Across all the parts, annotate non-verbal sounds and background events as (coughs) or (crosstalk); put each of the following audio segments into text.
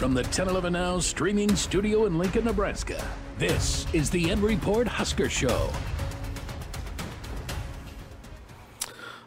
From the 1011 Now streaming studio in Lincoln, Nebraska, this is the N Report Husker Show.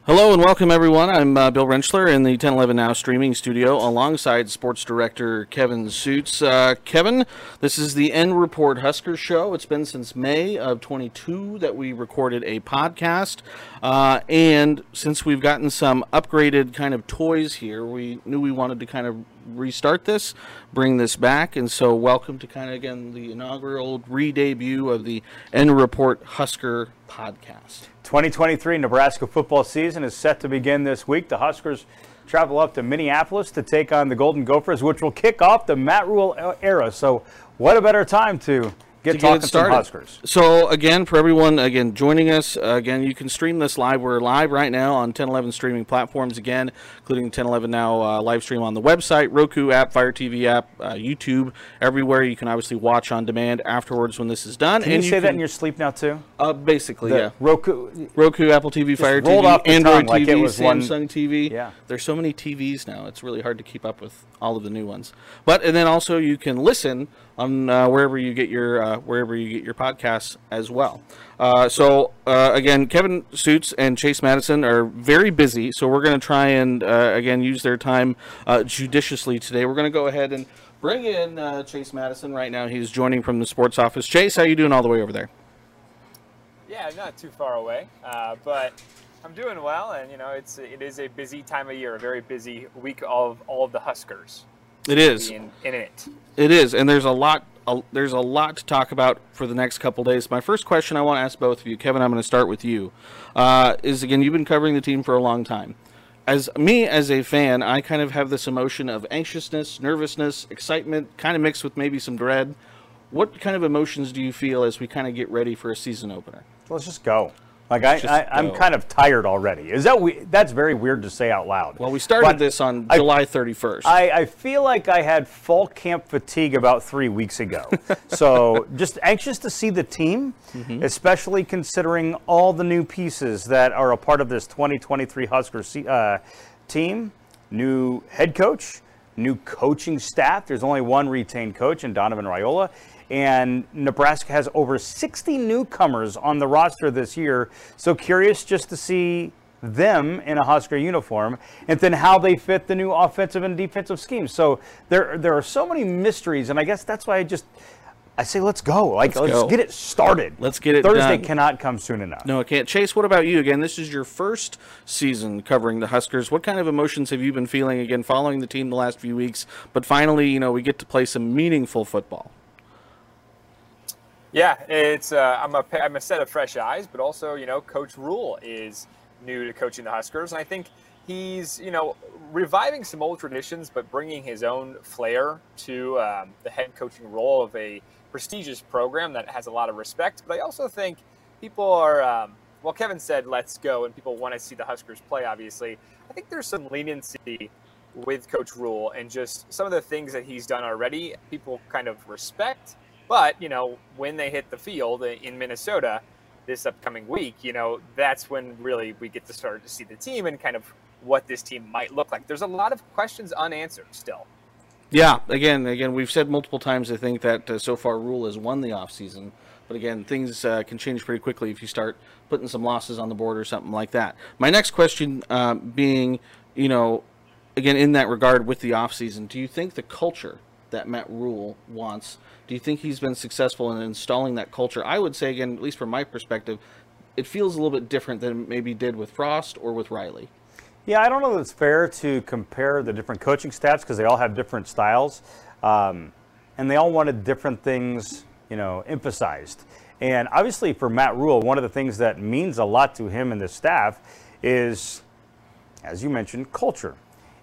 Hello and welcome, everyone. I'm uh, Bill Rentschler in the 1011 Now streaming studio alongside sports director Kevin Sjuts. Uh, Kevin, this is the N Report Husker Show. It's been since May of 22 that we recorded a podcast. Uh, and since we've gotten some upgraded kind of toys here, we knew we wanted to kind of restart this, bring this back. And so, welcome to kind of again the inaugural re debut of the N Report Husker podcast. 2023 Nebraska football season is set to begin this week. The Huskers travel up to Minneapolis to take on the Golden Gophers, which will kick off the Matt Rhule era. So, what a better time to get, to talking get started. Huskers. So again, for everyone again joining us, uh, again you can stream this live. We're live right now on 1011 streaming platforms again, including 1011 now uh, live stream on the website, Roku app, Fire TV app, uh, YouTube, everywhere. You can obviously watch on demand afterwards when this is done. Can and you say that can- in your sleep now too? Uh, basically, The yeah. Roku. Roku, Apple TV, Fire TV, off Android like TV, it was one- Samsung TV. Yeah. There's so many TVs now. It's really hard to keep up with all of the new ones. But and then also you can listen on uh, wherever you get your uh, wherever you get your podcasts as well. Uh, so uh, again, Kevin Sjuts and Chase Matteson are very busy, so we're going to try and uh, again use their time uh, judiciously today. We're going to go ahead and bring in Chase Matteson right now. He's joining from the sports office. Chase, how are you doing all the way over there? Yeah, not too far away, but I'm doing well, and you know, it's it is a busy time of year, a very busy week of all of the Huskers It is. in, in it. It is, and there's a lot. A, there's a lot to talk about for the next couple days. My first question I want to ask both of you, Kevin. I'm going to start with you. Uh, is again, you've been covering the team for a long time. As me, as a fan, I kind of have this emotion of anxiousness, nervousness, excitement, kind of mixed with maybe some dread. What kind of emotions do you feel as we kind of get ready for a season opener? Let's just go. Like I, Just I, I'm go. kind of tired already. Is that we? That's very weird to say out loud. Well, we started But this on I- July 31st. I, I feel like I had fall camp fatigue about three weeks ago. (laughs) so just anxious to see the team, especially considering all the new pieces that are a part of this 2023 Husker uh, team. New head coach, new coaching staff. There's only one retained coach, and Donovan Raiola. And Nebraska has over 60 newcomers on the roster this year. So curious just to see them in a Husker uniform, and then how they fit the new offensive and defensive schemes. So there, there are so many mysteries, and I guess that's why I just, I say let's go. Like let's, go. get it started. Let's get it Thursday done. cannot come soon enough. No, I can't. Chase, what about you? Again, this is your first season covering the Huskers. What kind of emotions have you been feeling again following the team the last few weeks? But finally, you know, we get to play some meaningful football. Yeah, it's uh, I'm a I'm a set of fresh eyes, but also you know, Coach Rhule is new to coaching the Huskers, and I think he's you know reviving some old traditions, but bringing his own flair to um, the head coaching role of a prestigious program that has a lot of respect. But I also think people are um, well, Kevin said let's go, and people want to see the Huskers play. Obviously, I think there's some leniency with Coach Rhule and just some of the things that he's done already. People kind of respect. But, you know, when they hit the field in Minnesota this upcoming week, you know, that's when really we get to start to see the team and kind of what this team might look like. There's a lot of questions unanswered still. Yeah, again, again, we've said multiple times. I think that uh, so far Rhule has won the offseason. But again, things uh, can change pretty quickly if you start putting some losses on the board or something like that. My next question uh, being, you know, again, in that regard with the offseason, do you think the culture that Matt Rhule wants, do you think he's been successful in installing that culture? I would say, again, at least from my perspective, it feels a little bit different than maybe did with Frost or with Riley. Yeah, I don't know that it's fair to compare the different coaching staffs because they all have different styles, um, and they all wanted different things, you know, emphasized. And obviously, for Matt Rhule, one of the things that means a lot to him and the staff is, as you mentioned, culture,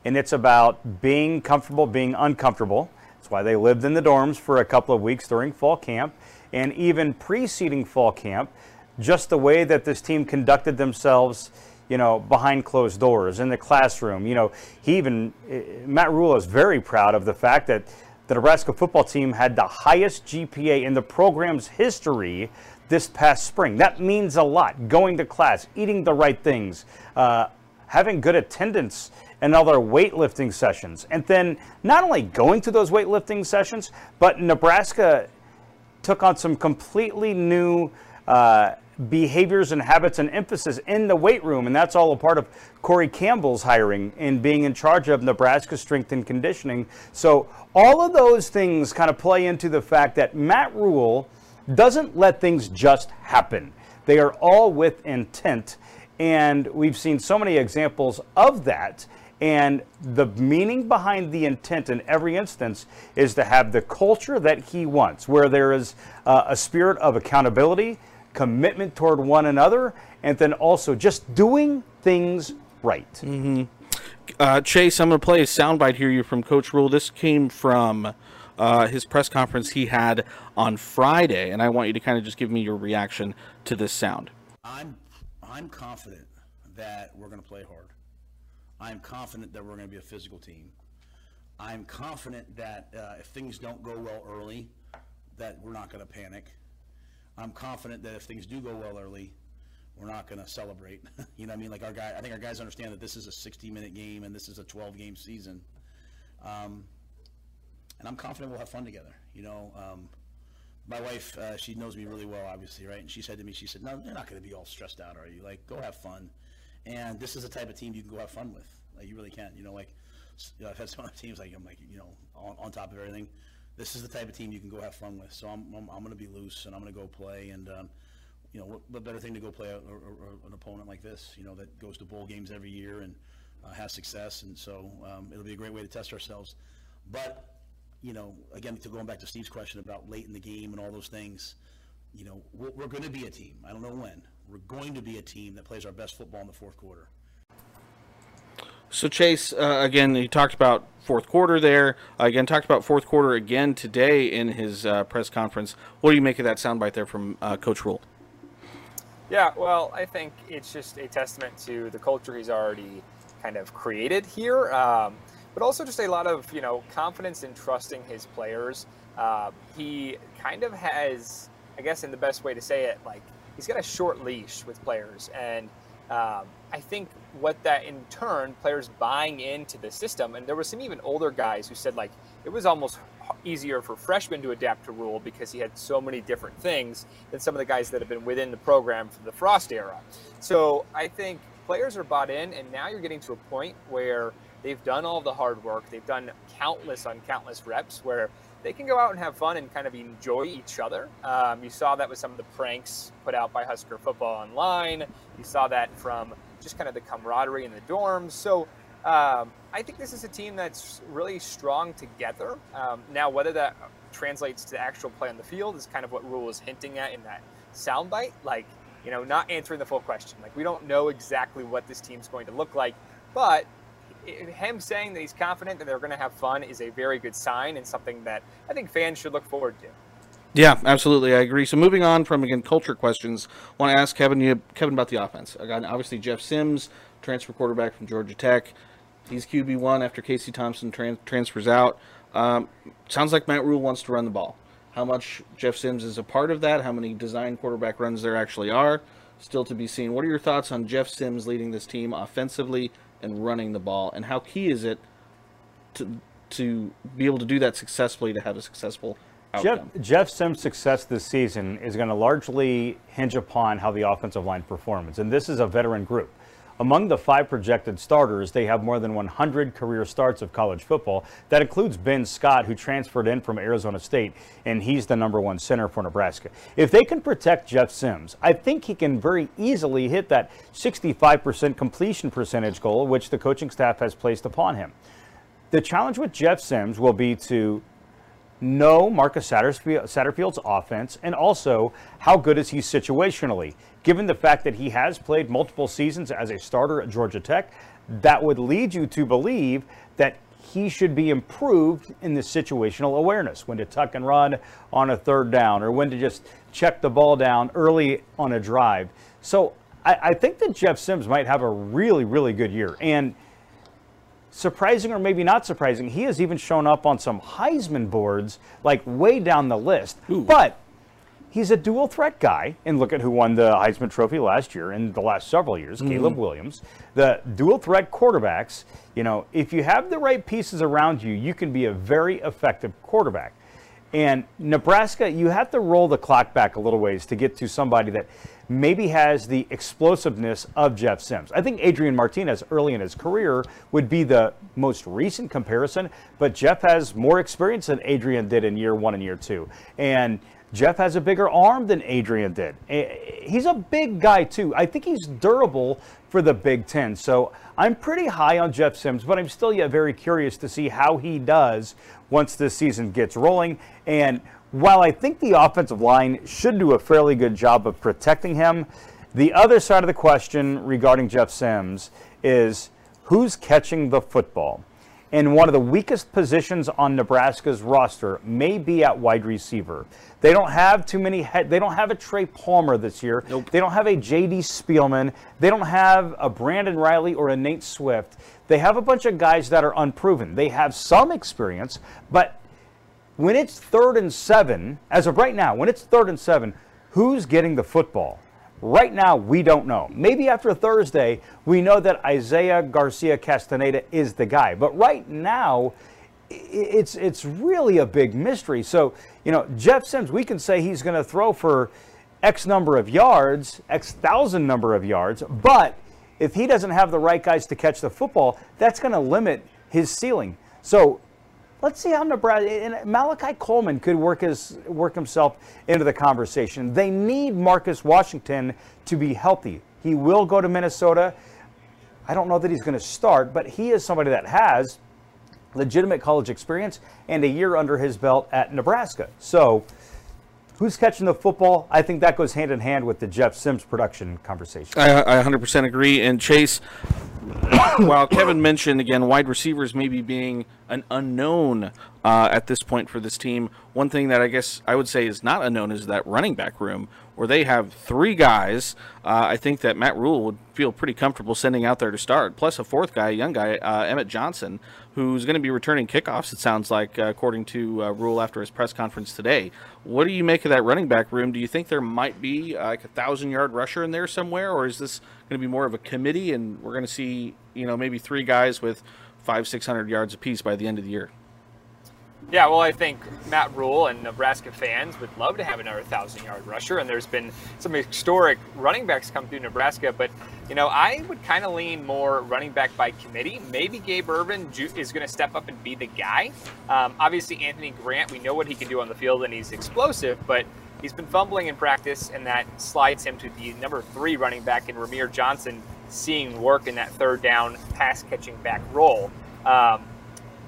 and it's about being comfortable, being uncomfortable. Why they lived in the dorms for a couple of weeks during fall camp, and even preceding fall camp, just the way that this team conducted themselves you know, behind closed doors in the classroom. You know, he even eh, Matt Rhule is very proud of the fact that the Nebraska football team had the highest GPA in the program's history this past spring. That means a lot. Going to class, eating the right things, uh, having good attendance and other weightlifting sessions. And then not only going to those weightlifting sessions, but Nebraska took on some completely new uh, behaviors and habits and emphasis in the weight room. And that's all a part of Corey Campbell's hiring and being in charge of Nebraska strength and conditioning. So all of those things kind of play into the fact that Matt Rhule doesn't let things just happen. They are all with intent. And we've seen so many examples of that. And the meaning behind the intent in every instance is to have the culture that he wants, where there is uh, a spirit of accountability, commitment toward one another, and then also just doing things right. Mm-hmm. Uh, Chase, I'm going to play a soundbite here you from Coach Rhule. This came from uh, his press conference he had on Friday, and I want you to kind of just give me your reaction to this sound. I'm I'm confident that we're going to play hard. I'm confident that we're going to be a physical team. I'm confident that uh, if things don't go well early, that we're not going to panic. I'm confident that if things do go well early, we're not going to celebrate. (laughs) you know what I mean? Like our guy, I think our guys understand that this is a 60-minute game and this is a 12-game season. Um, and I'm confident we'll have fun together. You know, um, my wife, uh, she knows me really well, obviously, right? And she said to me, she said, "No, you're not going to be all stressed out, are you? Like, go have fun." And this is the type of team you can go have fun with. Like, you really can. You know, like you know, I've had some other teams like I'm like you know on, on top of everything. This is the type of team you can go have fun with. So I'm I'm, I'm going to be loose and I'm going to go play and. Um, you know, what, what, better thing to go play a, a, a, an opponent like this, you know, that goes to bowl games every year and uh, has success. And so um, it'll be a great way to test ourselves. But you know, again, to going back to Steve's question about late in the game and all those things, you know, we're, we're going to be a team. I don't know when. We're going to be a team that plays our best football in the fourth quarter. So Chase, uh, again, he talked about fourth quarter there. Uh, again, talked about fourth quarter again today in his uh, press conference. What do you make of that soundbite there from uh, Coach Rhule? Yeah, well, I think it's just a testament to the culture he's already kind of created here. Um, but also just a lot of you know confidence in trusting his players. Uh, he kind of has, I guess, in the best way to say it, like he's got a short leash with players, and um, I think what that in turn players buying into the system, and there was some even older guys who said like it was almost easier for freshmen to adapt to Rhule because he had so many different things than some of the guys that have been within the program for the Frost era. So I think players are bought in, and now you're getting to a point where They've done all the hard work. They've done countless on countless reps where they can go out and have fun and kind of enjoy each other. Um, you saw that with some of the pranks put out by Husker Football Online. You saw that from just kind of the camaraderie in the dorms. So um, I think this is a team that's really strong together. Um, now, whether that translates to actual play on the field is kind of what Rhule is hinting at in that soundbite. Like, you know, not answering the full question. Like, we don't know exactly what this team's going to look like, but him saying that he's confident that they're going to have fun is a very good sign and something that I think fans should look forward to. Yeah, absolutely, I agree. So moving on from again culture questions, I want to ask Kevin you, Kevin about the offense. I got obviously Jeff Sims, transfer quarterback from Georgia Tech. He's QB one after Casey Thompson trans- transfers out. Um, sounds like Matt Rhule wants to run the ball. How much Jeff Sims is a part of that? How many design quarterback runs there actually are? Still to be seen. What are your thoughts on Jeff Sims leading this team offensively and running the ball, and how key is it to to be able to do that successfully to have a successful outcome? Jeff, Jeff Sims' success this season is going to largely hinge upon how the offensive line performs, and this is a veteran group. Among the five projected starters, they have more than 100 career starts of college football. That includes Ben Scott, who transferred in from Arizona State, and he's the number one center for Nebraska. If they can protect Jeff Sims, I think he can very easily hit that 65% completion percentage goal, which the coaching staff has placed upon him. The challenge with Jeff Sims will be to know Marcus Satterfield's offense and also how good is he situationally. Given the fact that he has played multiple seasons as a starter at Georgia Tech, that would lead you to believe that he should be improved in the situational awareness when to tuck and run on a third down or when to just check the ball down early on a drive. So I, I think that Jeff Sims might have a really, really good year. And surprising or maybe not surprising, he has even shown up on some Heisman boards, like way down the list. Ooh. But he's a dual threat guy. And look at who won the Heisman Trophy last year and the last several years, mm-hmm. Caleb Williams. The dual threat quarterbacks, you know, if you have the right pieces around you, you can be a very effective quarterback. And Nebraska, you have to roll the clock back a little ways to get to somebody that maybe has the explosiveness of Jeff Sims. I think Adrian Martinez early in his career would be the most recent comparison, but Jeff has more experience than Adrian did in year one and year two. And Jeff has a bigger arm than Adrian did. Eh, He's a big guy, too. I think he's durable for the Big Ten. So I'm pretty high on Jeff Sims, but I'm still yet very curious to see how he does once this season gets rolling. And while I think the offensive line should do a fairly good job of protecting him, the other side of the question regarding Jeff Sims is who's catching the football? And one of the weakest positions on Nebraska's roster may be at wide receiver. They don't have too many. Head, they don't have a Trey Palmer this year. Nope. They don't have a J.D. Spielman. They don't have a Brandon Reilly or a Nate Swift. They have a bunch of guys that are unproven. They have some experience, but when it's third and seven, as of right now, when it's third and seven, who's getting the football? Right now, we don't know. Maybe after Thursday, we know that Isaiah Garcia Castaneda is the guy. But right now, it's it's really a big mystery. So, you know, Jeff Sims, we can say he's going to throw for X number of yards, X thousand number of yards, but if he doesn't have the right guys to catch the football, that's going to limit his ceiling. So Let's see how Nebraska and Malachi Coleman could work his work himself into the conversation. They need Marcus Washington to be healthy. He will go to Minnesota. I don't know that he's going to start, but he is somebody that has legitimate college experience and a year under his belt at Nebraska. So, who's catching the football? I think that goes hand in hand with the Jeff Sims production conversation. I, I 100% agree. And Chase, (coughs) while Kevin mentioned again wide receivers maybe being an unknown uh, at this point for this team, one thing that I guess I would say is not unknown is that running back room where they have three guys. Uh, I think that Matt Rhule would feel pretty comfortable sending out there to start, plus a fourth guy, a young guy, uh, Emmett Johnson, who's going to be returning kickoffs. It sounds like, uh, according to uh, Rhule after his press conference today. What do you make of that running back room? Do you think there might be uh, like a thousand yard rusher in there somewhere, or is this going to be more of a committee and we're going to see, you know, maybe three guys with five, six hundred yards apiece by the end of the year? Yeah, well, I think Matt Rhule and Nebraska fans would love to have another thousand yard rusher, and there's been some historic running backs come through Nebraska, but you know, I would kind of lean more running back by committee. Maybe Gabe Ervin is going to step up and be the guy. Um, obviously, Anthony Grant, we know what he can do on the field, and he's explosive, but he's been fumbling in practice, and that slides him to the number three running back in Rahmir Johnson, seeing work in that third down pass catching back role. Um,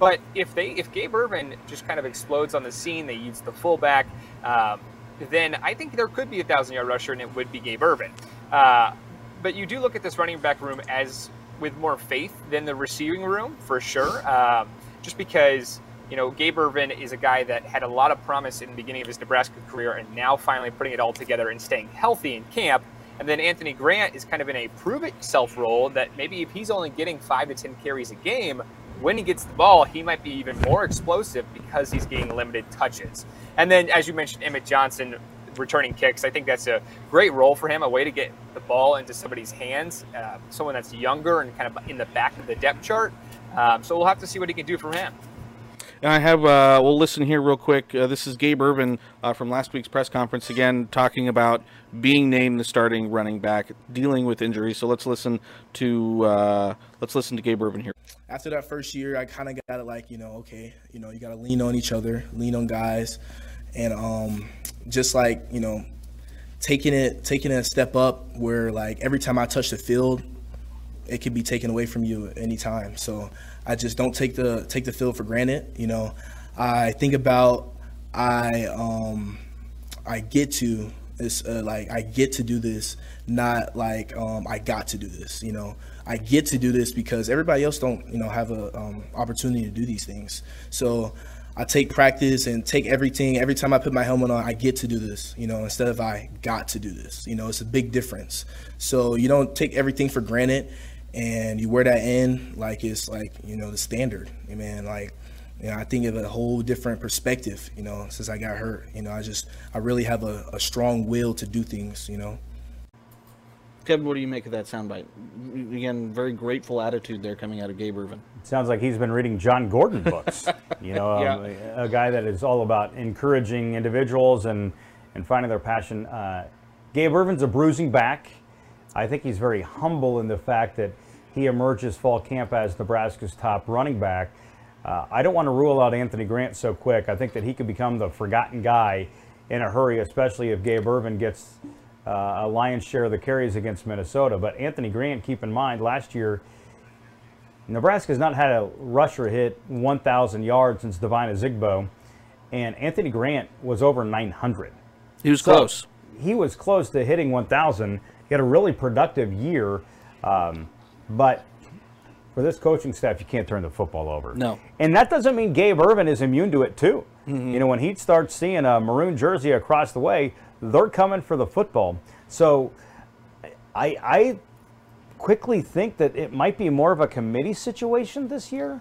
but if they if Gabe Ervin just kind of explodes on the scene, they use the fullback, um, then I think there could be a thousand yard rusher, and it would be Gabe Ervin. Uh, but you do look at this running back room as with more faith than the receiving room for sure, um, just because. You know, Gabe Ervin is a guy that had a lot of promise in the beginning of his Nebraska career and now finally putting it all together and staying healthy in camp. And then Anthony Grant is kind of in a prove it self role that maybe if he's only getting five to 10 carries a game, when he gets the ball, he might be even more explosive because he's getting limited touches. And then, as you mentioned, Emmett Johnson returning kicks. I think that's a great role for him, a way to get the ball into somebody's hands, uh, someone that's younger and kind of in the back of the depth chart. Um, so we'll have to see what he can do from him. And I have, uh, we'll listen here real quick. Uh, this is Gabe Ervin uh, from last week's press conference again, talking about being named the starting running back, dealing with injuries. So let's listen to uh, let's listen to Gabe Ervin here. after that first year, I kind of got it like, you know, okay, you know, you got to lean on each other, lean on guys, and um, just like, you know, taking it, taking it a step up where like every time I touch the field, it could be taken away from you at any time. So I just don't take the take the field for granted. You know, I think about I um, I get to it's uh, like I get to do this, not like um, I got to do this. You know, I get to do this because everybody else don't you know have a um, opportunity to do these things. So I take practice and take everything. Every time I put my helmet on, I get to do this. You know, instead of I got to do this. You know, it's a big difference. So you don't take everything for granted, and you wear that in like it's like you know the standard. You man, like you know, I think of a whole different perspective, you know, since I got hurt. You know, I just, I really have a, a strong will to do things, you know. Kevin, what do you make of that soundbite? Again, very grateful attitude there coming out of Gabe Ervin. Sounds like he's been reading Jon Gordon books. (laughs) you know, um, Yeah. a, a guy that is all about encouraging individuals and, and finding their passion. Uh, Gabe Ervin's a bruising back. I think he's very humble in the fact that he emerges fall camp as Nebraska's top running back. Uh, I don't want to rule out Anthony Grant so quick. I think that he could become the forgotten guy in a hurry, especially if Gabe Ervin gets uh, a lion's share of the carries against Minnesota. But Anthony Grant, keep in mind, last year Nebraska's not had a rusher hit 1,000 yards since Devine Ozigbo, and Anthony Grant was over 900. He was So, close. He was close to hitting 1,000. He had a really productive year, um, but for this coaching staff, you can't turn the football over. No. And that doesn't mean Gabe Ervin is immune to it, too. You know, when he starts seeing a maroon jersey across the way, they're coming for the football. So I, I quickly think that it might be more of a committee situation this year.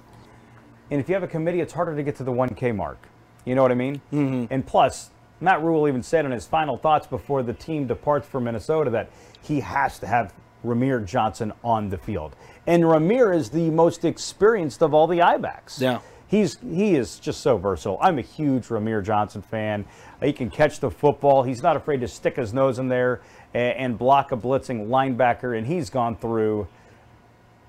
And if you have a committee, it's harder to get to the 1K mark. You know what I mean? Mm-hmm. And plus, Matt Rhule even said in his final thoughts before the team departs for Minnesota that he has to have Rahmir Johnson on the field. And Rahmir is the most experienced of all the I backs. Yeah. He's he is just so versatile. I'm a huge Rahmir Johnson fan. He can catch the football. He's not afraid to stick his nose in there and, and block a blitzing linebacker. And he's gone through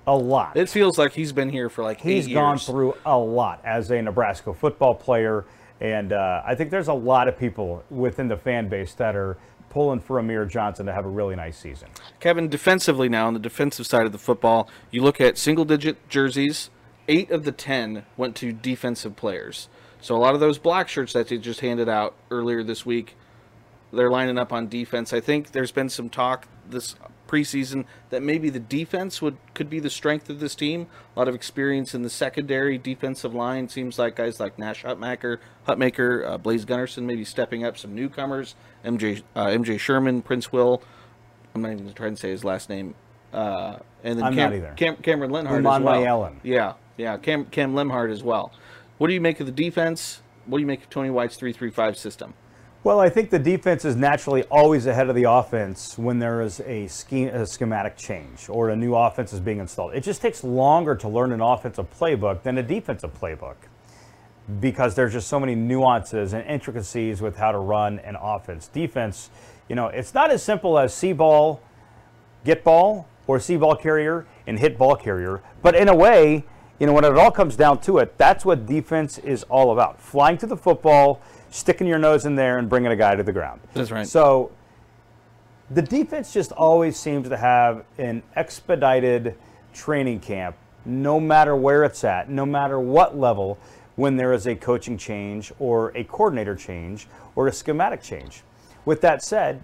a lot. It feels like he's been here for like He's gone through a lot as a Nebraska football player, and uh, I think there's a lot of people within the fan base that are pulling for Rahmir Johnson to have a really nice season. Kevin, defensively now on the defensive side of the football, you look at single digit jerseys, eight of the ten went to defensive players. So a lot of those black shirts that they just handed out earlier this week, they're lining up on defense. I think there's been some talk this preseason that maybe the defense would could be the strength of this team. A lot of experience in the secondary defensive line. Seems like guys like Nash Hutmacher, Hutmacher, uh, Blaise Gunnerson maybe stepping up. Some newcomers, MJ uh, MJ Sherman, Prince Will. I'm not even trying to say his last name. Uh, and then I'm Cam, not either. Cam, Cameron Lenhardt Uman as well. Mayelen. Yeah, yeah, Cam Cam Lenhardt as well. What do you make of the defense? What do you make of Tony White's three-three-five system? Well, I think the defense is naturally always ahead of the offense when there is a, scheme, a schematic change or a new offense is being installed. It just takes longer to learn an offensive playbook than a defensive playbook because there's just so many nuances and intricacies with how to run an offense. Defense, you know, it's not as simple as see ball, get ball, or see ball carrier and hit ball carrier. But in a way, you know, when it all comes down to it, that's what defense is all about. Flying to the football, sticking your nose in there and bringing a guy to the ground. That's right. So the defense just always seems to have an expedited training camp, no matter where it's at, no matter what level, when there is a coaching change or a coordinator change or a schematic change. With that said,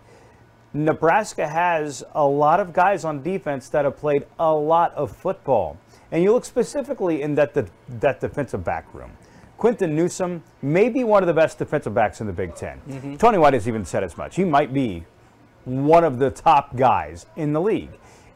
Nebraska has a lot of guys on defense that have played a lot of football. And you look specifically in that, that defensive back room. Quinton Newsome may be one of the best defensive backs in the Big 10 Tony White has even said as much. He might be one of the top guys in the league.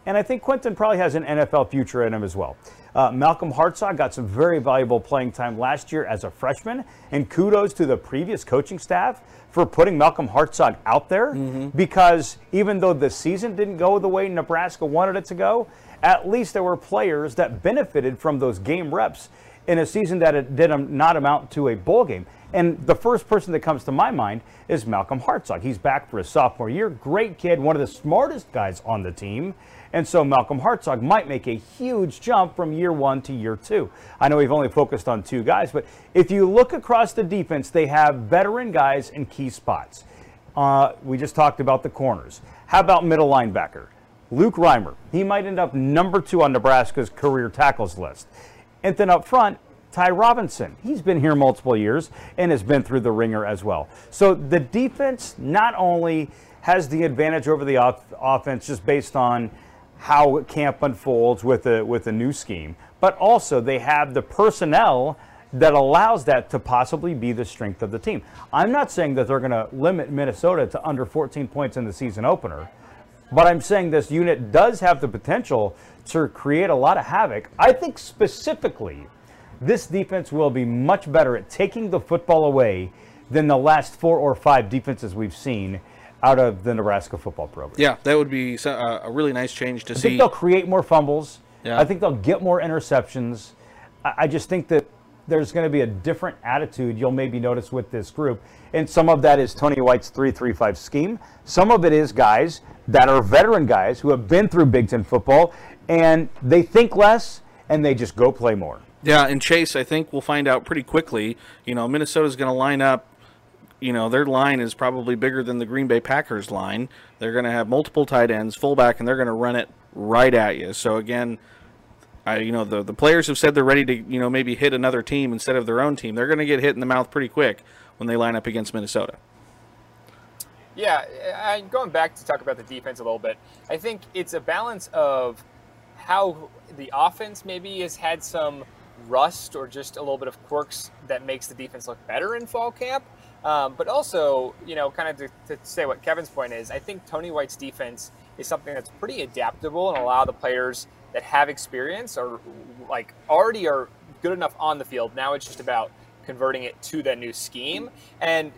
And I think Quinton probably has an NFL future in him as well. Uh, Malcolm Hartzog got some very valuable playing time last year as a freshman, and kudos to the previous coaching staff for putting Malcolm Hartzog out there because even though the season didn't go the way Nebraska wanted it to go, at least there were players that benefited from those game reps in a season that it did not amount to a bowl game. And the first person that comes to my mind is Malcolm Hartzog. He's back for his sophomore year. Great kid, one of the smartest guys on the team. And so Malcolm Hartzog might make a huge jump from year one to year two. I know we've only focused on two guys, but if you look across the defense, they have veteran guys in key spots. Uh, we just talked about the corners. How about middle linebacker? Luke Reimer. He might end up number two on Nebraska's career tackles list. And then up front, Ty Robinson. He's been here multiple years and has been through the ringer as well. So the defense not only has the advantage over the off- offense just based on how camp unfolds with a with a new scheme, but also they have the personnel that allows that to possibly be the strength of the team. I'm not saying that they're going to limit Minnesota to under 14 points in the season opener, but I'm saying this unit does have the potential to create a lot of havoc. I think specifically this defense will be much better at taking the football away than the last four or five defenses we've seen out of the Nebraska football program. Yeah, that would be uh, a really nice change to I see. think they'll create more fumbles. Yeah. I think they'll get more interceptions. I, I just think that there's going to be a different attitude you'll maybe notice with this group. And some of that is Tony White's 3-3-5 scheme. Some of it is guys that are veteran guys who have been through Big Ten football and they think less and they just go play more. Yeah, and Chase, I think we'll find out pretty quickly. You know, Minnesota's going to line up. You know, their line is probably bigger than the Green Bay Packers line. They're going to have multiple tight ends, fullback, and they're going to run it right at you. So again, I, you know, the the players have said they're ready to, you know, maybe hit another team instead of their own team. They're going to get hit in the mouth pretty quick when they line up against Minnesota. Yeah, I, going back to talk about the defense a little bit, I think it's a balance of how the offense maybe has had some rust or just a little bit of quirks that makes the defense look better in fall camp. Um, but also, you know, kind of to, to say what Kevin's point is, I think Tony White's defense is something that's pretty adaptable and a lot of the players that have experience or like already are good enough on the field. Now it's just about converting it to that new scheme. And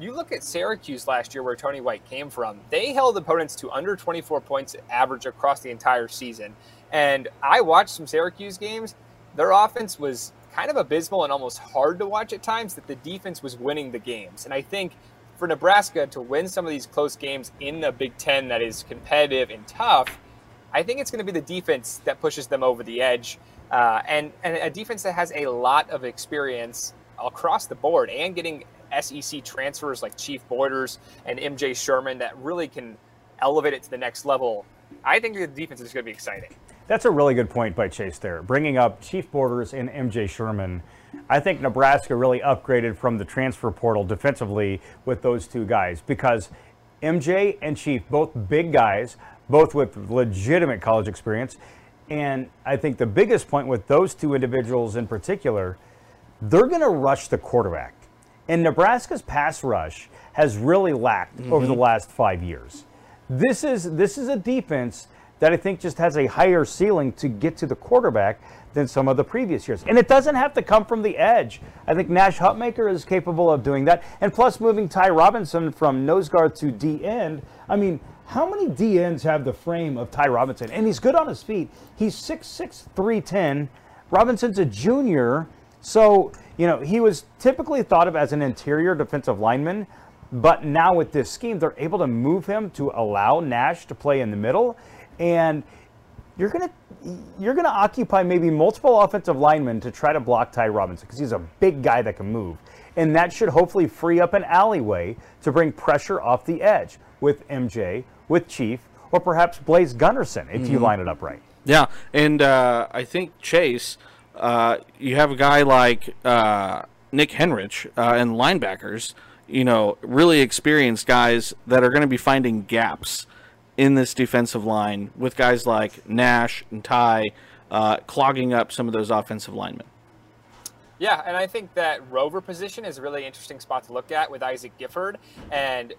you look at Syracuse last year, where Tony White came from. They held opponents to under 24 points average across the entire season. And I watched some Syracuse games. Their offense was kind of abysmal and almost hard to watch at times. That the defense was winning the games. And I think for Nebraska to win some of these close games in the Big Ten that is competitive and tough, I think it's going to be the defense that pushes them over the edge, uh, and and a defense that has a lot of experience across the board, and getting SEC transfers like Chief Borders and MJ Sherman that really can elevate it to the next level. I think the defense is going to be exciting. That's a really good point by Chase there. Bringing up Chief Borders and MJ Sherman. I think Nebraska really upgraded from the transfer portal defensively with those two guys because MJ and Chief, both big guys, both with legitimate college experience. And I think the biggest point with those two individuals in particular, they're going to rush the quarterback. And Nebraska's pass rush has really lacked over the mm-hmm. last five years. This is this is a defense that I think just has a higher ceiling to get to the quarterback than some of the previous years. And it doesn't have to come from the edge. I think Nash Hutmacher is capable of doing that. And plus moving Ty Robinson from nose guard to D end. I mean, how many DNs have the frame of Ty Robinson? And he's good on his feet. He's 6'6, 310. Robinson's a junior. So, you know, he was typically thought of as an interior defensive lineman. But now with this scheme, they're able to move him to allow Nash to play in the middle. And you're gonna you're gonna occupy maybe multiple offensive linemen to try to block Ty Robinson because he's a big guy that can move, and that should hopefully free up an alleyway to bring pressure off the edge with MJ, with Chief, or perhaps Blaise Gunnerson if you line it up right. Yeah, and uh, I think Chase, uh, you have a guy like uh, Nick Henrich uh, and linebackers, you know, really experienced guys that are going to be finding gaps in this defensive line with guys like Nash and Ty uh, clogging up some of those offensive linemen. Yeah, and I think that rover position is a really interesting spot to look at with Isaac Gifford and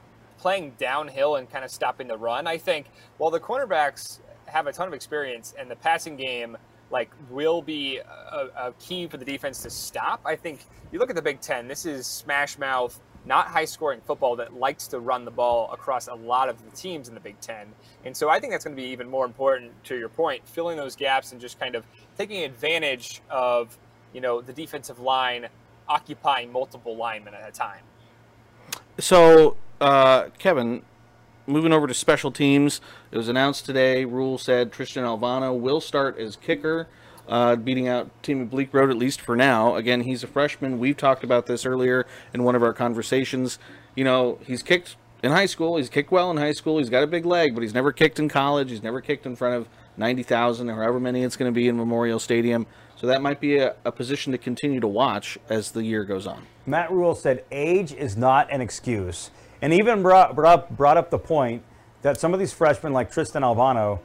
playing downhill and kind of stopping the run. I think while the cornerbacks have a ton of experience and the passing game like will be a, a key for the defense to stop. I think you look at the Big Ten. This is smash mouth, not high scoring football that likes to run the ball across a lot of the teams in the Big Ten. And so I think that's going to be even more important to your point, filling those gaps and just kind of taking advantage of you know the defensive line occupying multiple linemen at a time. So, uh, Kevin, moving over to special teams, it was announced today. Rhule said Tristan Alvano will start as kicker, uh, beating out Timmy Bleekrode at least for now. Again, he's a freshman. We've talked about this earlier in one of our conversations. You know, he's kicked in high school. He's kicked well in high school. He's got a big leg, but he's never kicked in college. He's never kicked in front of 90,000 or however many it's going to be in Memorial Stadium. So that might be a, a position to continue to watch as the year goes on. Matt Rhule said age is not an excuse, and even brought, brought, up, brought up the point that some of these freshmen, like Tristan Alvano,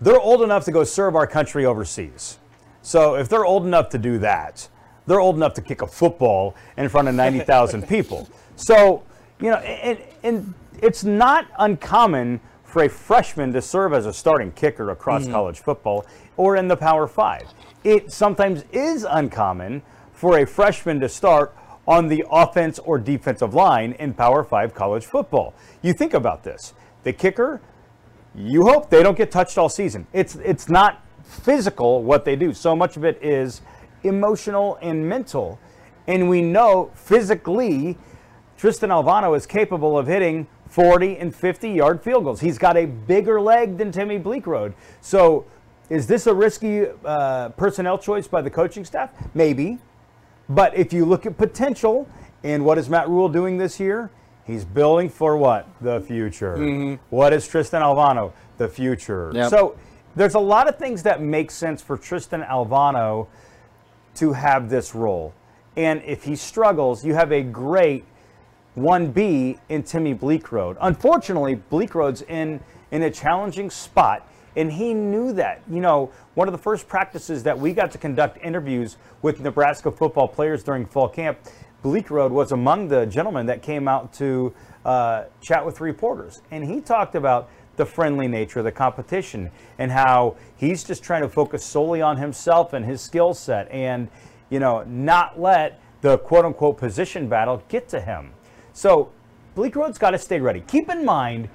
they're old enough to go serve our country overseas. So if they're old enough to do that, they're old enough to kick a football in front of 90,000 (laughs) people. So, you know, and, and it's not uncommon for a freshman to serve as a starting kicker across mm. college football or in the Power Five. It sometimes is uncommon for a freshman to start on the offense or defensive line in Power Five college football. You think about this. The kicker, you hope they don't get touched all season. It's it's not physical what they do. So much of it is emotional and mental. And we know physically Tristan Alvano is capable of hitting 40 and 50 yard field goals. He's got a bigger leg than Timmy Bleekrode. So is this a risky uh, personnel choice by the coaching staff? Maybe. But if you look at potential and what is Matt Rhule doing this year? He's building for what? The future. What is Tristan Alvano? The future. Yep. So there's a lot of things that make sense for Tristan Alvano to have this role. And if he struggles, you have a great 1B in Timmy Bleekrode. Unfortunately, Bleekrode's in in a challenging spot, and he knew that. You know, one of the first practices that we got to conduct interviews with Nebraska football players during fall camp, Bleekrode was among the gentlemen that came out to uh, chat with reporters, and he talked about the friendly nature of the competition and how he's just trying to focus solely on himself and his skill set and you know not let the quote unquote position battle get to him so Bleekrode's got to stay ready keep in mind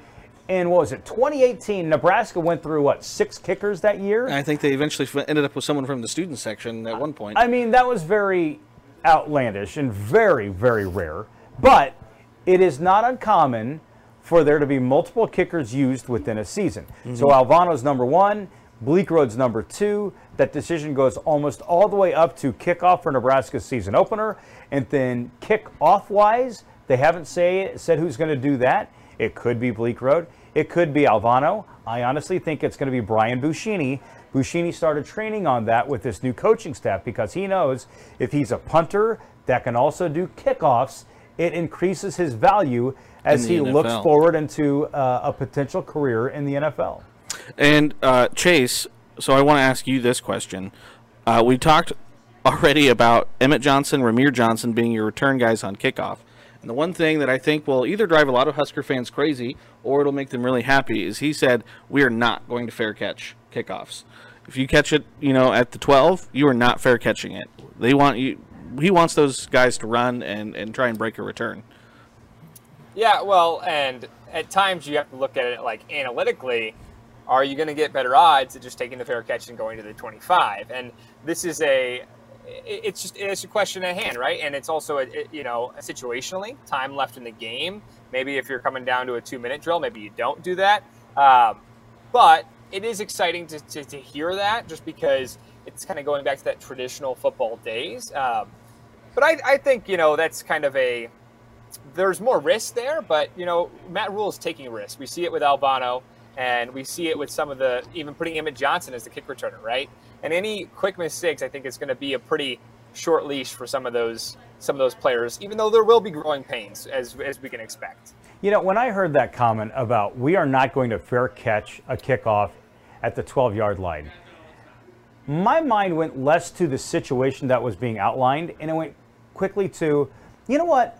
in what was it 2018 nebraska went through what six kickers that year I think they eventually ended up with someone from the student section at one point. I mean, that was very outlandish and very, very rare. But it is not uncommon for there to be multiple kickers used within a season. Mm-hmm. So Alvano's number one, Bleekrode's number two. That decision goes almost all the way up to kickoff for Nebraska's season opener. And then kick-off wise, they haven't say, said who's going to do that. It could be Bleekrode. It could be Alvano. I honestly think it's going to be Brian Buschini. Buschini started training on that with this new coaching staff because he knows if he's a punter that can also do kickoffs, it increases his value as he the looks forward into uh, a potential career in the NFL. And uh, Chase, so I want to ask you this question. Uh, we talked already about Emmett Johnson, Rahmir Johnson being your return guys on kickoff. And the one thing that I think will either drive a lot of Husker fans crazy or it'll make them really happy is he said, We are not going to fair catch kickoffs. If you catch it, you know, at the 12, you are not fair catching it. They want you. He wants those guys to run and, and try and break a return. Yeah, well, and at times you have to look at it like analytically. Are you going to get better odds at just taking the fair catch and going to the 25? And this is a, it's just it's a question at hand, right? And it's also a, you know situationally, time left in the game. Maybe if you're coming down to a two-minute drill, maybe you don't do that. Um, but it is exciting to, to, to hear that, just because it's kind of going back to that traditional football days. Um, but I, I think you know that's kind of a there's more risk there, but you know, Matt Rhule is taking risks. We see it with Alvano, and we see it with some of the even putting Emmett Johnson as the kick returner, right? And any quick mistakes, I think, is going to be a pretty short leash for some of those some of those players, even though there will be growing pains as as we can expect. You know, when I heard that comment about we are not going to fair catch a kickoff at the 12 yard line, my mind went less to the situation that was being outlined and it went quickly to, you know what?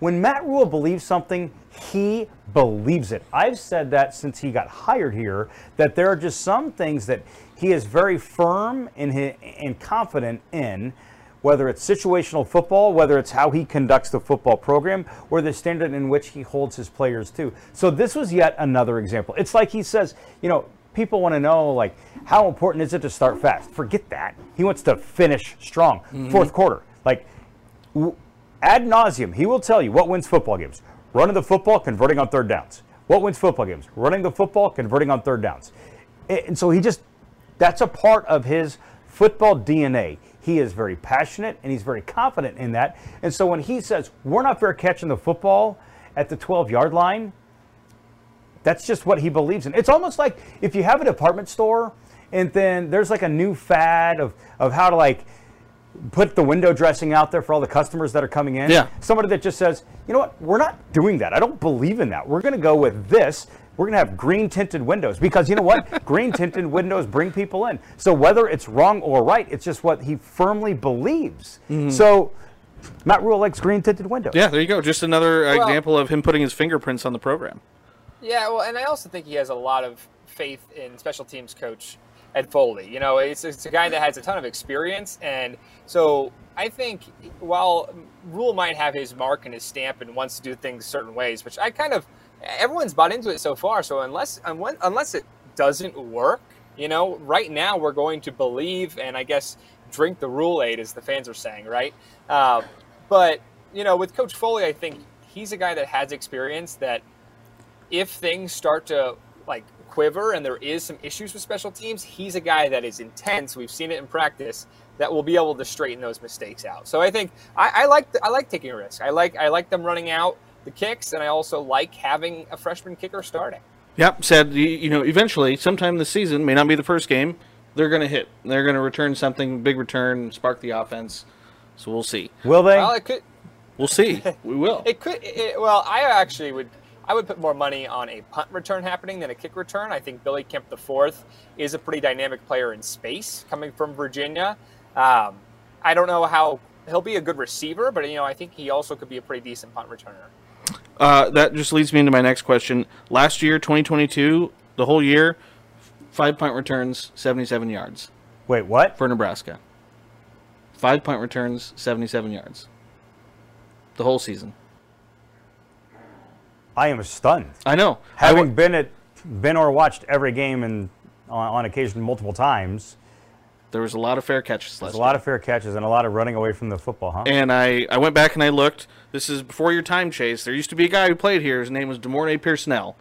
When Matt Rhule believes something, he believes it. I've said that since he got hired here, that there are just some things that he is very firm and, and confident in, whether it's situational football, whether it's how he conducts the football program, or the standard in which he holds his players to. So this was yet another example. It's like he says, you know, people want to know like how important is it to start fast? Forget that. He wants to finish strong. Mm-hmm. Fourth quarter, like ad nauseum, he will tell you what wins football games: running the football, converting on third downs. What wins football games? Running the football, converting on third downs. And so he just—that's a part of his football DNA. He is very passionate and he's very confident in that. And so when he says we're not fair catching the football at the 12-yard line, that's just what he believes in. It's almost like if you have a department store and then there's like a new fad of, of how to like put the window dressing out there for all the customers that are coming in. Yeah. Somebody that just says, you know what, we're not doing that. I don't believe in that. We're going to go with this. We're going to have green tinted windows because you know what? (laughs) green tinted windows bring people in. So whether it's wrong or right, it's just what he firmly believes. Mm-hmm. So Matt Rhule likes green tinted windows. Yeah, there you go. Just another Well- example of him putting his fingerprints on the program. Yeah, well, and I also think he has a lot of faith in special teams coach Ed Foley. You know, it's, it's a guy that has a ton of experience, and so I think while Rhule might have his mark and his stamp and wants to do things certain ways, which I kind of everyone's bought into it so far. So unless unless it doesn't work, you know, right now we're going to believe and I guess drink the Rhule aid, as the fans are saying, right? Uh, but you know, with Coach Foley, I think he's a guy that has experience. That if things start to like quiver and there is some issues with special teams, he's a guy that is intense. We've seen it in practice that will be able to straighten those mistakes out. So I think I, I like the, I like taking a risk. I like I like them running out the kicks, and I also like having a freshman kicker starting. Yep, said you know eventually, sometime this season, may not be the first game, they're going to hit. They're going to return something big return, spark the offense. So we'll see. Will they? Well, it could. We'll see. (laughs) we will. It could. It, well, I actually would. I would put more money on a punt return happening than a kick return. I think Billy Kemp IV is a pretty dynamic player in space, coming from Virginia. Um, I don't know how he'll be a good receiver, but you know I think he also could be a pretty decent punt returner. Uh, that just leads me into my next question. Last year, 2022, the whole year, five punt returns, 77 yards Wait, what? for Nebraska. Five punt returns, 77 yards. The whole season. I am stunned. I know. Having been at been or watched every game and on, on occasion multiple times, there was a lot of fair catches there's a year. lot of fair catches and a lot of running away from the football, huh? And I, I went back and I looked. This is before your time chase. There used to be a guy who played here. His name was De'Mornay Pierson-El,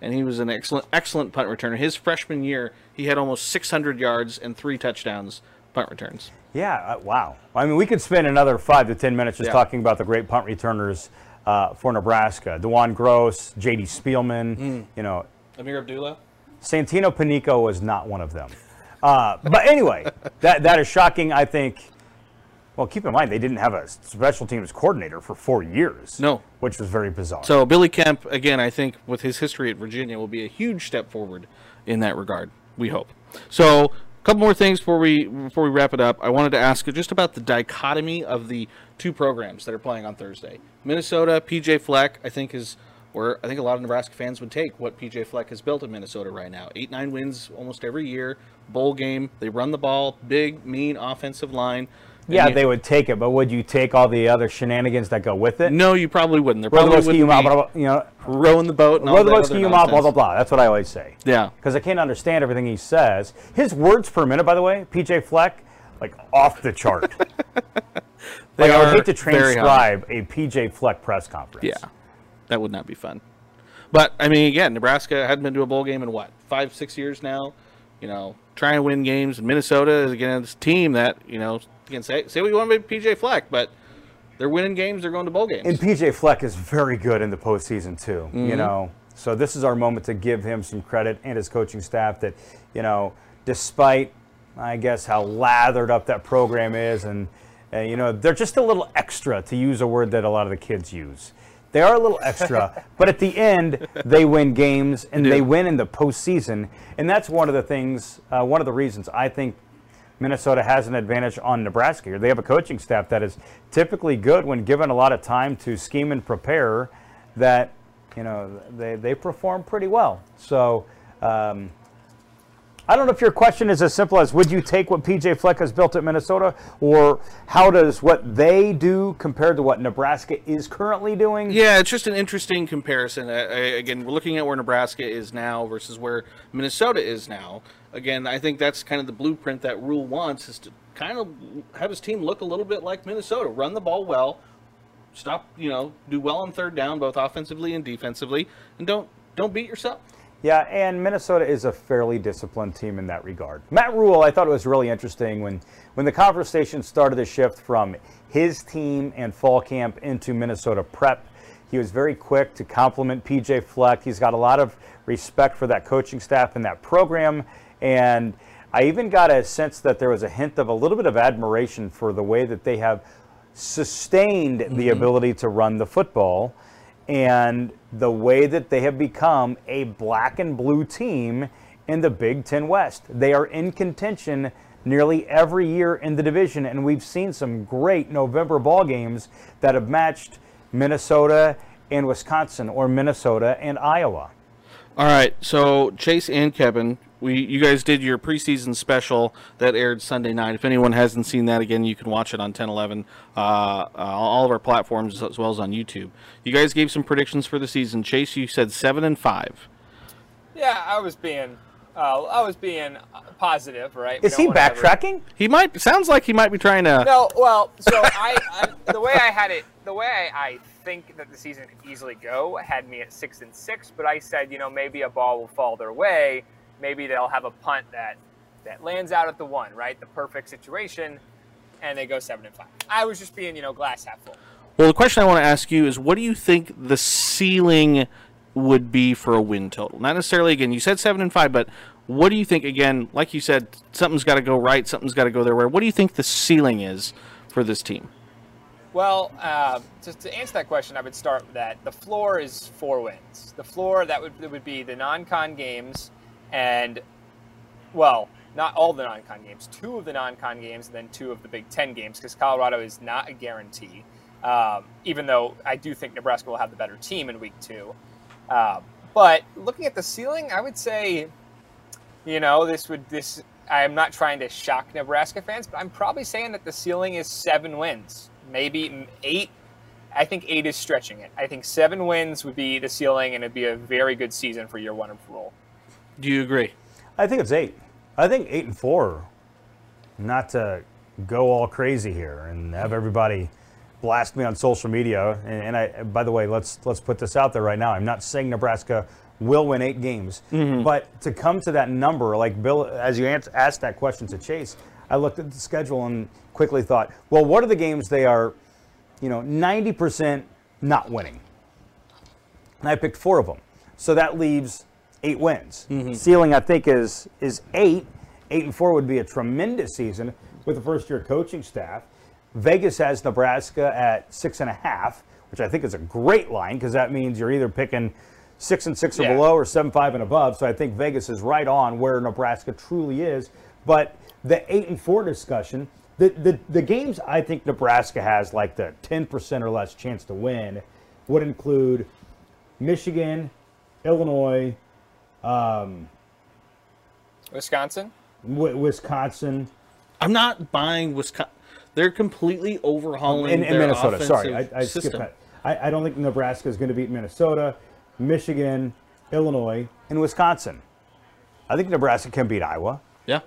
and he was an excellent excellent punt returner. His freshman year, he had almost 600 yards and three touchdowns punt returns. Yeah, uh, wow. I mean, we could spend another five to ten minutes just Yeah. talking about the great punt returners uh, for Nebraska. DeJuan Groce, J.D. Spielman, Hmm. you know, Ameer Abdullah. Santino Panico was not one of them. Uh, but anyway, (laughs) that, that is shocking, I think. Well, keep in mind, they didn't have a special teams coordinator for four years. No. Which was very bizarre. So Billy Kemp, again, I think with his history at Virginia, will be a huge step forward in that regard. We hope. So, a couple more things before we before we wrap it up. I wanted to ask just about the dichotomy of the two programs that are playing on Thursday. Minnesota, PJ Fleck, I think is where I think a lot of Nebraska fans would take what PJ Fleck has built in Minnesota right now. Eight nine wins almost every year. Bowl game. They run the ball. Big, mean offensive line. Yeah, you- they would take it, but would you take all the other shenanigans that go with it? No, you probably wouldn't. There Row the probably boat, you blah, blah, blah, you know, rowing the boat and all row the boat, ski blah, blah, blah. That's what I always say. Yeah. Because I can't understand everything he says. His words per minute, by the way, PJ Fleck, like off the chart. (laughs) They like, I would hate to transcribe a PJ Fleck press conference. Yeah, that would not be fun. But I mean, again, Nebraska hadn't been to a bowl game in what five, six years now. You know, trying to win games. And Minnesota is again this team that you know can say say what you want about PJ Fleck, but they're winning games. They're going to bowl games. And PJ Fleck is very good in the postseason too. Mm-hmm. You know, so this is our moment to give him some credit and his coaching staff that, you know, despite I guess how lathered up that program is, and, and you know they're just a little extra to use a word that a lot of the kids use. They are a little extra, (laughs) but at the end they win games and They they win in the postseason, and that's one of the things, uh, one of the reasons I think Minnesota has an advantage on Nebraska here. They have a coaching staff that is typically good when given a lot of time to scheme and prepare. That you know they they perform pretty well. So. Um, I don't know if your question is as simple as would you take what PJ Fleck has built at Minnesota, or how does what they do compared to what Nebraska is currently doing? Yeah, it's just an interesting comparison. I, I, again, we're looking at where Nebraska is now versus where Minnesota is now. Again, I think that's kind of the blueprint that Rhule wants is to kind of have his team look a little bit like Minnesota, run the ball well, stop, you know, do well on third down, both offensively and defensively, and don't don't beat yourself. Yeah, and Minnesota is a fairly disciplined team in that regard. Matt Rhule, I thought it was really interesting when, when the conversation started to shift from his team and fall camp into Minnesota prep. He was very quick to compliment PJ Fleck. He's got a lot of respect for that coaching staff and that program. And I even got a sense that there was a hint of a little bit of admiration for the way that they have sustained the mm-hmm. ability to run the football and the way that they have become a black and blue team in the Big Ten West. They are in contention nearly every year in the division, and we've seen some great November ball games that have matched Minnesota and Wisconsin or Minnesota and Iowa. All right, so Chase and Kevin, we you guys did your preseason special that aired Sunday night. If anyone hasn't seen that again, you can watch it on 1011, uh, uh, all of our platforms as well as on YouTube. You guys gave some predictions for the season. Chase, you said seven and five. Yeah, I was being, uh, I was being positive, right? We Is he wanna ever- backtracking? He might sounds like he might be trying to. No, well, so I, I the way I had it, the way I, I think that the season could easily go had me at six and six, but I said, you know, maybe a ball will fall their way. Maybe they'll have a punt that that lands out at the one, right? The perfect situation, and they go seven and five. I was just being, you know, glass half full. Well, the question I want to ask you is, what do you think the ceiling would be for a win total? Not necessarily. Again, you said seven and five, but what do you think? Again, like you said, something's got to go right. Something's got to go their way. What do you think the ceiling is for this team? Well, uh, to, to answer that question, I would start with that. The floor is four wins. The floor that would would be the non-con games, and well, not all the non-con games. Two of the non-con games, and then two of the Big Ten games, because Colorado is not a guarantee. Um, even though I do think Nebraska will have the better team in Week Two. Uh, but looking at the ceiling, I would say, you know, this would this. I am not trying to shock Nebraska fans, but I'm probably saying that the ceiling is seven wins, maybe eight. I think eight is stretching it. I think seven wins would be the ceiling, and it'd be a very good season for year one of Rhule. Do you agree? I think it's eight. I think eight and four. Not to go all crazy here and have everybody blast me on social media. And, and I, by the way, let's let's put this out there right now. I'm not saying Nebraska will win eight games, mm-hmm. but to come to that number, like Bill, as you asked that question to Chase, I looked at the schedule and quickly thought, well, what are the games they are, you know, 90% not winning? and I picked four of them. So that leaves eight wins. Mm-hmm. Ceiling, I think, is is eight. Eight and four would be a tremendous season with the first year coaching staff. Vegas has Nebraska at six and a half, which I think is a great line because that means you're either picking six and six or Yeah. below or seven five and above. So I think Vegas is right on where Nebraska truly is. But the eight and four discussion, the the, the games I think Nebraska has like the ten percent or less chance to win would include Michigan, Illinois, um, Wisconsin. w- Wisconsin, I'm not buying Wisconsin. They're completely overhauling and their Minnesota. Sorry, I, I skipped that. I, I don't think Nebraska is going to beat Minnesota, Michigan, Illinois, and Wisconsin. I think Nebraska can beat Iowa. Yeah.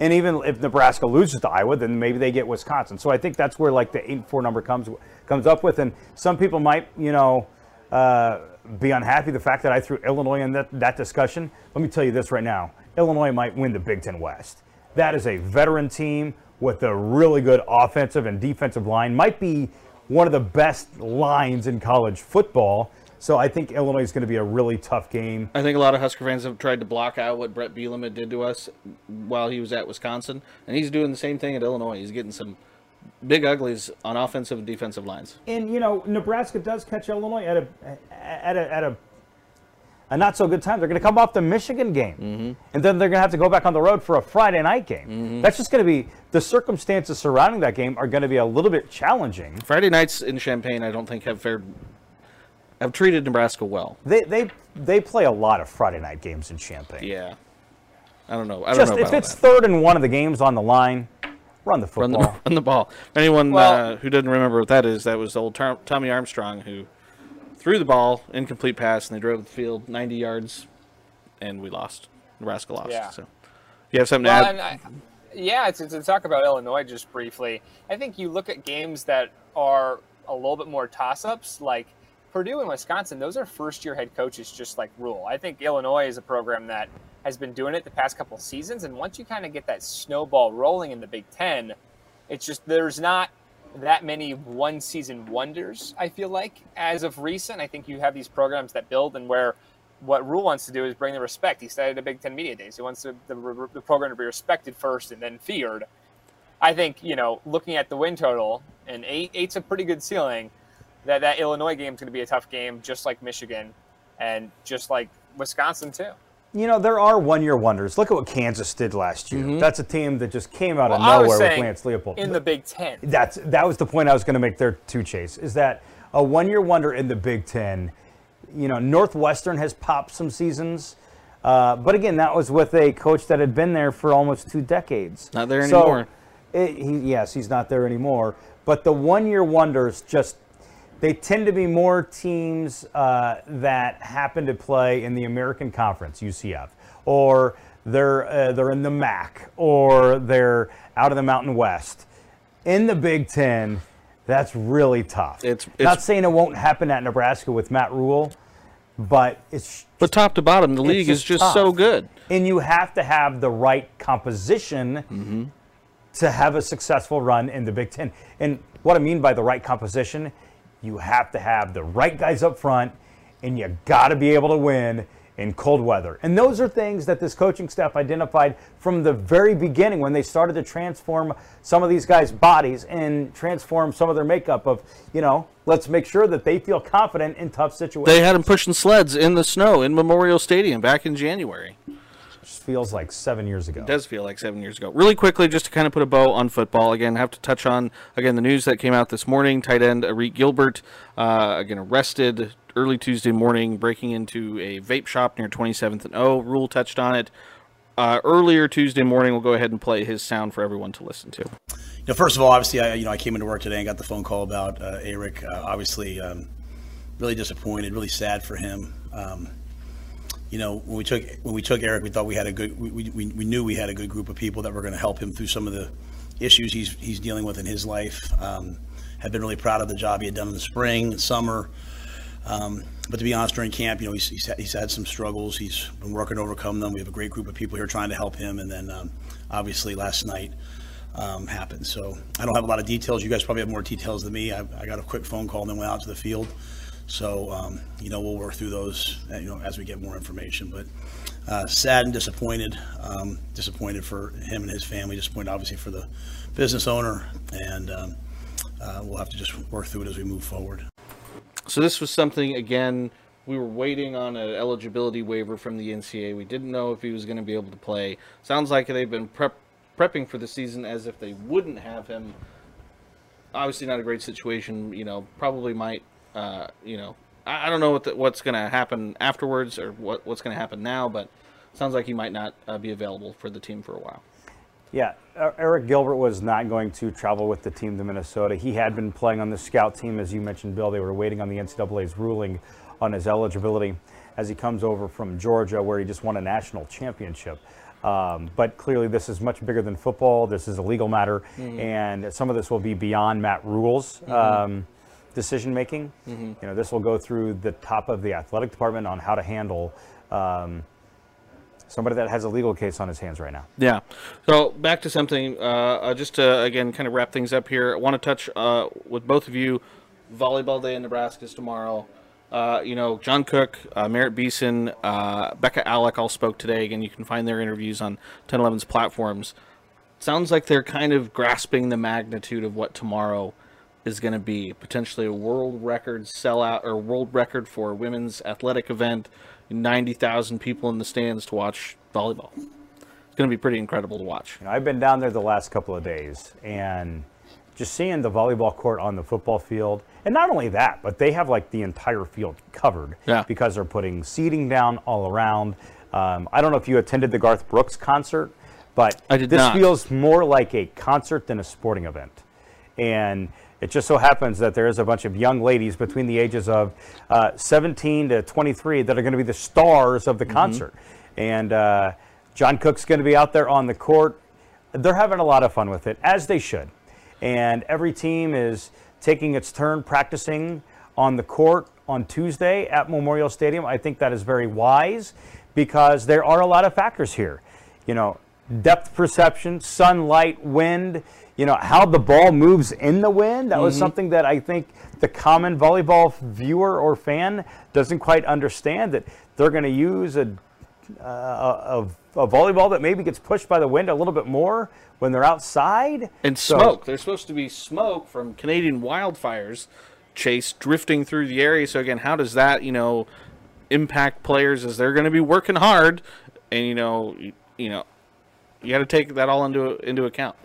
And even if Nebraska loses to Iowa, then maybe they get Wisconsin. So I think that's where like the eight and four number comes comes up with. And some people might, you know, uh, be unhappy the fact that I threw Illinois in that, that discussion. Let me tell you this right now: Illinois might win the Big Ten West. That is a veteran team with a really good offensive and defensive line. Might be one of the best lines in college football. So I think Illinois is going to be a really tough game. I think a lot of Husker fans have tried to block out what Bret Bielema did to us while he was at Wisconsin, and he's doing the same thing at Illinois. He's getting some big uglies on offensive and defensive lines. and you know Nebraska does catch Illinois at a at a at a, a not so good time. They're going to come off the Michigan game, and then they're going to have to go back on the road for a Friday night game. That's just going to be the circumstances surrounding that game are going to be a little bit challenging. Friday nights in Champaign, I don't think have fared have treated Nebraska well. They they they play a lot of Friday night games in Champaign. Yeah, I don't know. I don't Just know if it's that. third and one of the games on the line, run the football. run football. the, run the ball. Anyone Well- uh, who doesn't remember what that is, that was old Tom, Tommy Armstrong who threw the ball, incomplete pass, and they drove the field 90 yards, and we lost. Nebraska lost. Yeah. So you have something Well, to add? I, yeah, to, to talk about Illinois just briefly, I think you look at games that are a little bit more toss-ups, like Purdue and Wisconsin. Those are first-year head coaches, just like Rhule. I think Illinois is a program that has been doing it the past couple seasons, and once you kind of get that snowball rolling in the Big Ten, it's just there's not that many one-season wonders. I feel like as of recent, I think you have these programs that build and where what Rhule wants to do is bring the respect. He started the Big Ten Media Days. He wants the, the, the program to be respected first and then feared. I think you know, looking at the win total, and eight eight's a pretty good ceiling. That that Illinois game is going to be a tough game, just like Michigan, and just like Wisconsin too. You know, there are one year wonders. Look at what Kansas did last year. That's a team that just came out of Well, I was nowhere with Lance Leipold. in the Big Ten. That's that was the point I was going to make there too, Chase. Is that a one-year wonder in the Big Ten? you know, Northwestern has popped some seasons. Uh, but again, that was with a coach that had been there for almost two decades. Not there So, anymore. it- he, yes, he's not there anymore. But the one-year wonders just they tend to be more teams uh, that happen to play in the American Conference, UCF, or they're uh, they're in the MAC, or they're out of the Mountain West. In the Big Ten, that's really tough. It's- not saying it won't happen at Nebraska with Matt Rhule, but it's But top to bottom, the it's league is just just tough. so good. and you have to have the right composition Mm-hmm. to have a successful run in the Big Ten. And what I mean by the right composition, you have to have the right guys up front, and you got to be able to win in cold weather. And those are things that this coaching staff identified from the very beginning when they started to transform some of these guys' bodies and transform some of their makeup of, you know, let's make sure that they feel confident in tough situations. They had him pushing sleds in the snow in Memorial Stadium back in January. Just feels like seven years ago. It does feel like seven years ago. Really quickly, just to kind of put a bow on football, again, have to touch on, again, the news that came out this morning. Tight end Arik Gilbert, uh, again, arrested early Tuesday morning, breaking into a vape shop near 27th and O. Rhule touched on it. Uh, earlier Tuesday morning, we'll go ahead and play his sound for everyone to listen to. You know, first of all, obviously, I you know I came into work today and got the phone call about uh, Arik. Uh, obviously, um, really disappointed, really sad for him. Um, you know, when we took when we took Arik, we thought we had a good. We, we, we knew we had a good group of people that were going to help him through some of the issues he's he's dealing with in his life. Um, have been really proud of the job he had done in the spring and summer. Um, but to be honest, during camp, you know, he's, he's, had, he's had some struggles. He's been working to overcome them. We have a great group of people here trying to help him. And then, um, obviously, last night um, happened. So I don't have a lot of details. You guys probably have more details than me. I, I got a quick phone call and then went out to the field. So um, you know, we'll work through those, uh, you know, as we get more information. But uh, sad and disappointed. Um, disappointed for him and his family. Disappointed, obviously, for the business owner. And um, uh, we'll have to just work through it as we move forward. So this was something again. We were waiting on an eligibility waiver from the NCAA. We didn't know if he was going to be able to play. Sounds like they've been prep, prepping for the season as if they wouldn't have him. Obviously, not a great situation. You know, probably might. Uh, you know, I, I don't know what the, what's going to happen afterwards or what what's going to happen now, but sounds like he might not uh, be available for the team for a while. Yeah, Arik Gilbert was not going to travel with the team to Minnesota. He had been playing on the scout team, as you mentioned, Bill. They were waiting on the NCAA's ruling on his eligibility as he comes over from Georgia, where he just won a national championship. Um, but clearly, this is much bigger than football. This is a legal matter, and some of this will be beyond Matt Rhule's um, decision making. You know, this will go through the top of the athletic department on how to handle um, somebody that has a legal case on his hands right now. Yeah. So back to something, uh, uh, just to again kind of wrap things up here. I want to touch uh, with both of you. Volleyball Day in Nebraska is tomorrow. Uh, you know, John Cook, uh, Merritt Beason, uh, Bekka Allick all spoke today. Again, you can find their interviews on 1011's platforms. Sounds like they're kind of grasping the magnitude of what tomorrow is going to be. Potentially a world record sellout or world record for a women's athletic event. 90,000 people in the stands to watch volleyball. It's going to be pretty incredible to watch. You know, I've been down there the last couple of days and just seeing the volleyball court on the football field. And not only that, but they have like the entire field covered Yeah. because they're putting seating down all around. Um, I don't know if you attended the Garth Brooks concert, but this not. feels more like a concert than a sporting event. And it just so happens that there is a bunch of young ladies between the ages of uh, 17 to 23 that are going to be the stars of the Mm-hmm. concert. And uh, John Cook's going to be out there on the court. They're having a lot of fun with it, as they should. And every team is taking its turn practicing on the court on Tuesday at Memorial Stadium. I think that is very wise because there are a lot of factors here. You know, depth perception, sunlight, wind, you know, how the ball moves in the wind. That was something that I think the common volleyball viewer or fan doesn't quite understand that they're going to use a uh, a, a volleyball that maybe gets pushed by the wind a little bit more when they're outside. And So- smoke. There's supposed to be smoke from Canadian wildfires chase drifting through the area. So again, how does that, you know, impact players as they're going to be working hard and you know, you know, you got to take that all into into account.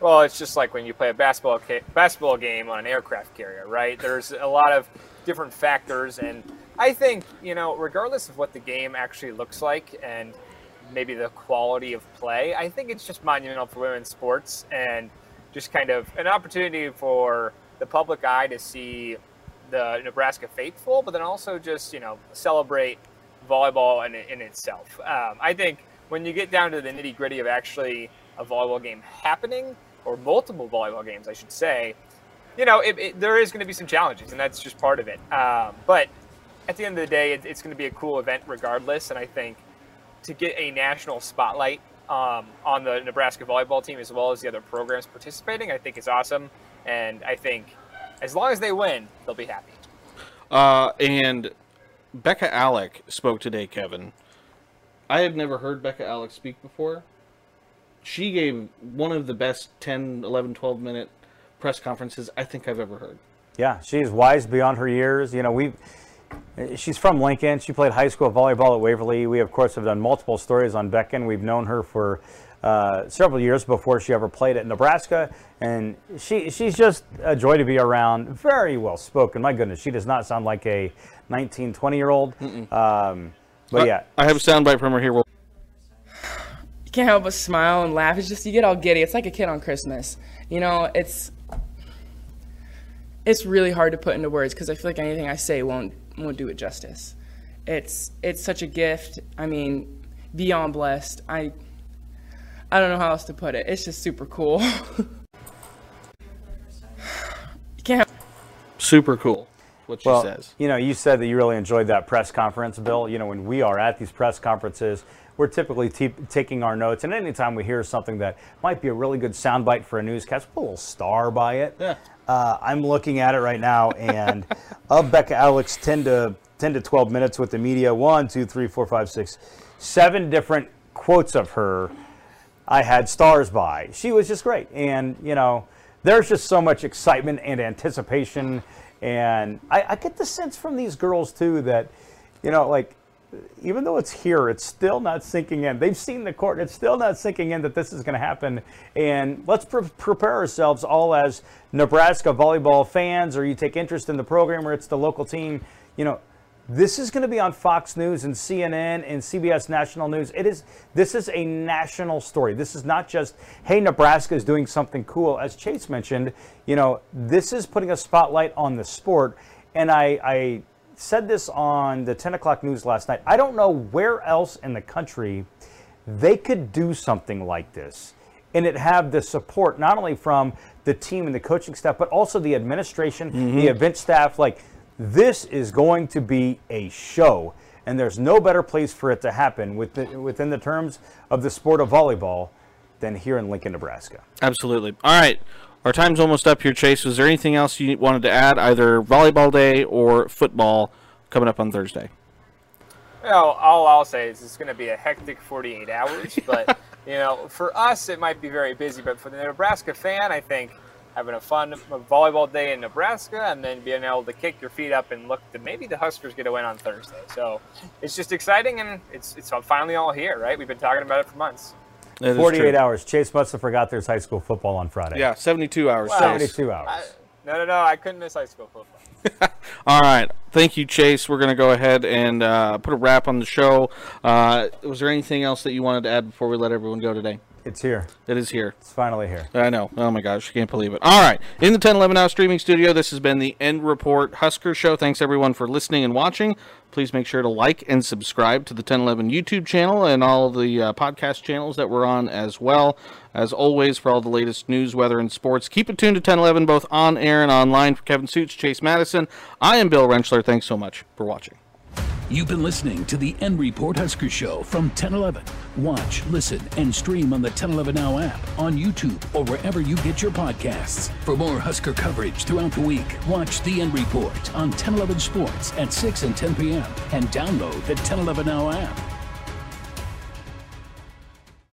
Well, it's just like when you play a basketball basketball game on an aircraft carrier, right? There's a lot of different factors, and I think you know, regardless of what the game actually looks like and maybe the quality of play, I think it's just monumental for women's sports and just kind of an opportunity for the public eye to see the Nebraska faithful, but then also just you know celebrate volleyball in, in itself. Um, I think when you get down to the nitty gritty of actually a volleyball game happening, or multiple volleyball games, I should say, you know, it, it, there is going to be some challenges, and that's just part of it. Um, but at the end of the day, it, it's going to be a cool event regardless. And I think to get a national spotlight um, on the Nebraska volleyball team as well as the other programs participating, I think is awesome. And I think as long as they win, they'll be happy. Uh, and Bekka Allick spoke today, Kevin. I had never heard Becca Alex speak before. She gave one of the best 10, 11, 12 minute press conferences I think I've ever heard. Yeah, she's wise beyond her years. You know, we she's from Lincoln. She played high school volleyball at Waverly. We, of course, have done multiple stories on Bekka. And We've known her for uh, several years before she ever played at Nebraska, and she she's just a joy to be around. Very well spoken. My goodness, she does not sound like a 19, 20 year old. Um, but yeah, I have a soundbite from her here. We'll you can't help but smile and laugh. It's just you get all giddy. It's like a kid on Christmas. You know, it's it's really hard to put into words because I feel like anything I say won't won't do it justice. It's it's such a gift. I mean, beyond blessed. I I don't know how else to put it. It's just super cool. (laughs) you can't. Super cool. What she well, says. you know, you said that you really enjoyed that press conference, Bill. You know, when we are at these press conferences, we're typically taking our notes, and anytime we hear something that might be a really good soundbite for a newscast, we put a little star by it. Yeah. Uh, I'm looking at it right now, and (laughs) of Bekka Allick's 10 to 10 to 12 minutes with the media, one, two, three, four, five, six, seven different quotes of her. I had stars by. She was just great, and you know, there's just so much excitement and anticipation, and I, I get the sense from these girls too that, you know, like even though it's here, it's still not sinking in. They've seen the court, it's still not sinking in that this is going to happen. And let's pre- prepare ourselves all as Nebraska volleyball fans, or you take interest in the program, or it's the local team. You know, this is going to be on Fox News and CNN and CBS National News. It is. This is a national story. This is not just hey, Nebraska is doing something cool. As Chase mentioned, you know, this is putting a spotlight on the sport. And I, I said this on the 10 o'clock news last night. I don't know where else in the country they could do something like this and it have the support not only from the team and the coaching staff, but also the administration, Mm-hmm. the event staff. Like, this is going to be a show, and there's no better place for it to happen within, within the terms of the sport of volleyball than here in Lincoln, Nebraska. Absolutely. All right. Our time's almost up here, Chase. Was there anything else you wanted to add, either volleyball day or football coming up on Thursday? Well, all I'll say is it's going to be a hectic 48 hours, but (laughs) you know, for us it might be very busy, but for the Nebraska fan, I think having a fun volleyball day in Nebraska and then being able to kick your feet up and look to maybe the Huskers get a win on Thursday. So it's just exciting and it's it's finally all here, right? We've been talking about it for months. That is 48 true. hours. Chase must have forgot there's high school football on Friday. Yeah, 72 hours. Wow. Chase. 72 hours. I, no, no, no, I couldn't miss high school football. (laughs) All right. Thank you, Chase. We're going to go ahead and uh, put a wrap on the show. Uh, was there anything else that you wanted to add before we let everyone go today? It's here. It is here. It's finally here. I know. Oh my gosh, I can't believe it. All right. In the 1011 Now streaming studio, this has been the N Report Husker Show. Thanks everyone for listening and watching. Please make sure to like and subscribe to the 1011 YouTube channel and all the uh, podcast channels that we're on as well. As always, for all the latest news, weather, and sports, keep it tuned to 1011 both on air and online. For Kevin Sjuts, Chase Matteson, I am Bill Rentschler. Thanks so much for watching. You've been listening to the N Report Husker Show from 1011. Watch, listen, and stream on the 1011 Now app, on YouTube, or wherever you get your podcasts. For more Husker coverage throughout the week, watch the N Report on 1011 Sports at 6 and 10 p.m. and download the 1011 Now app.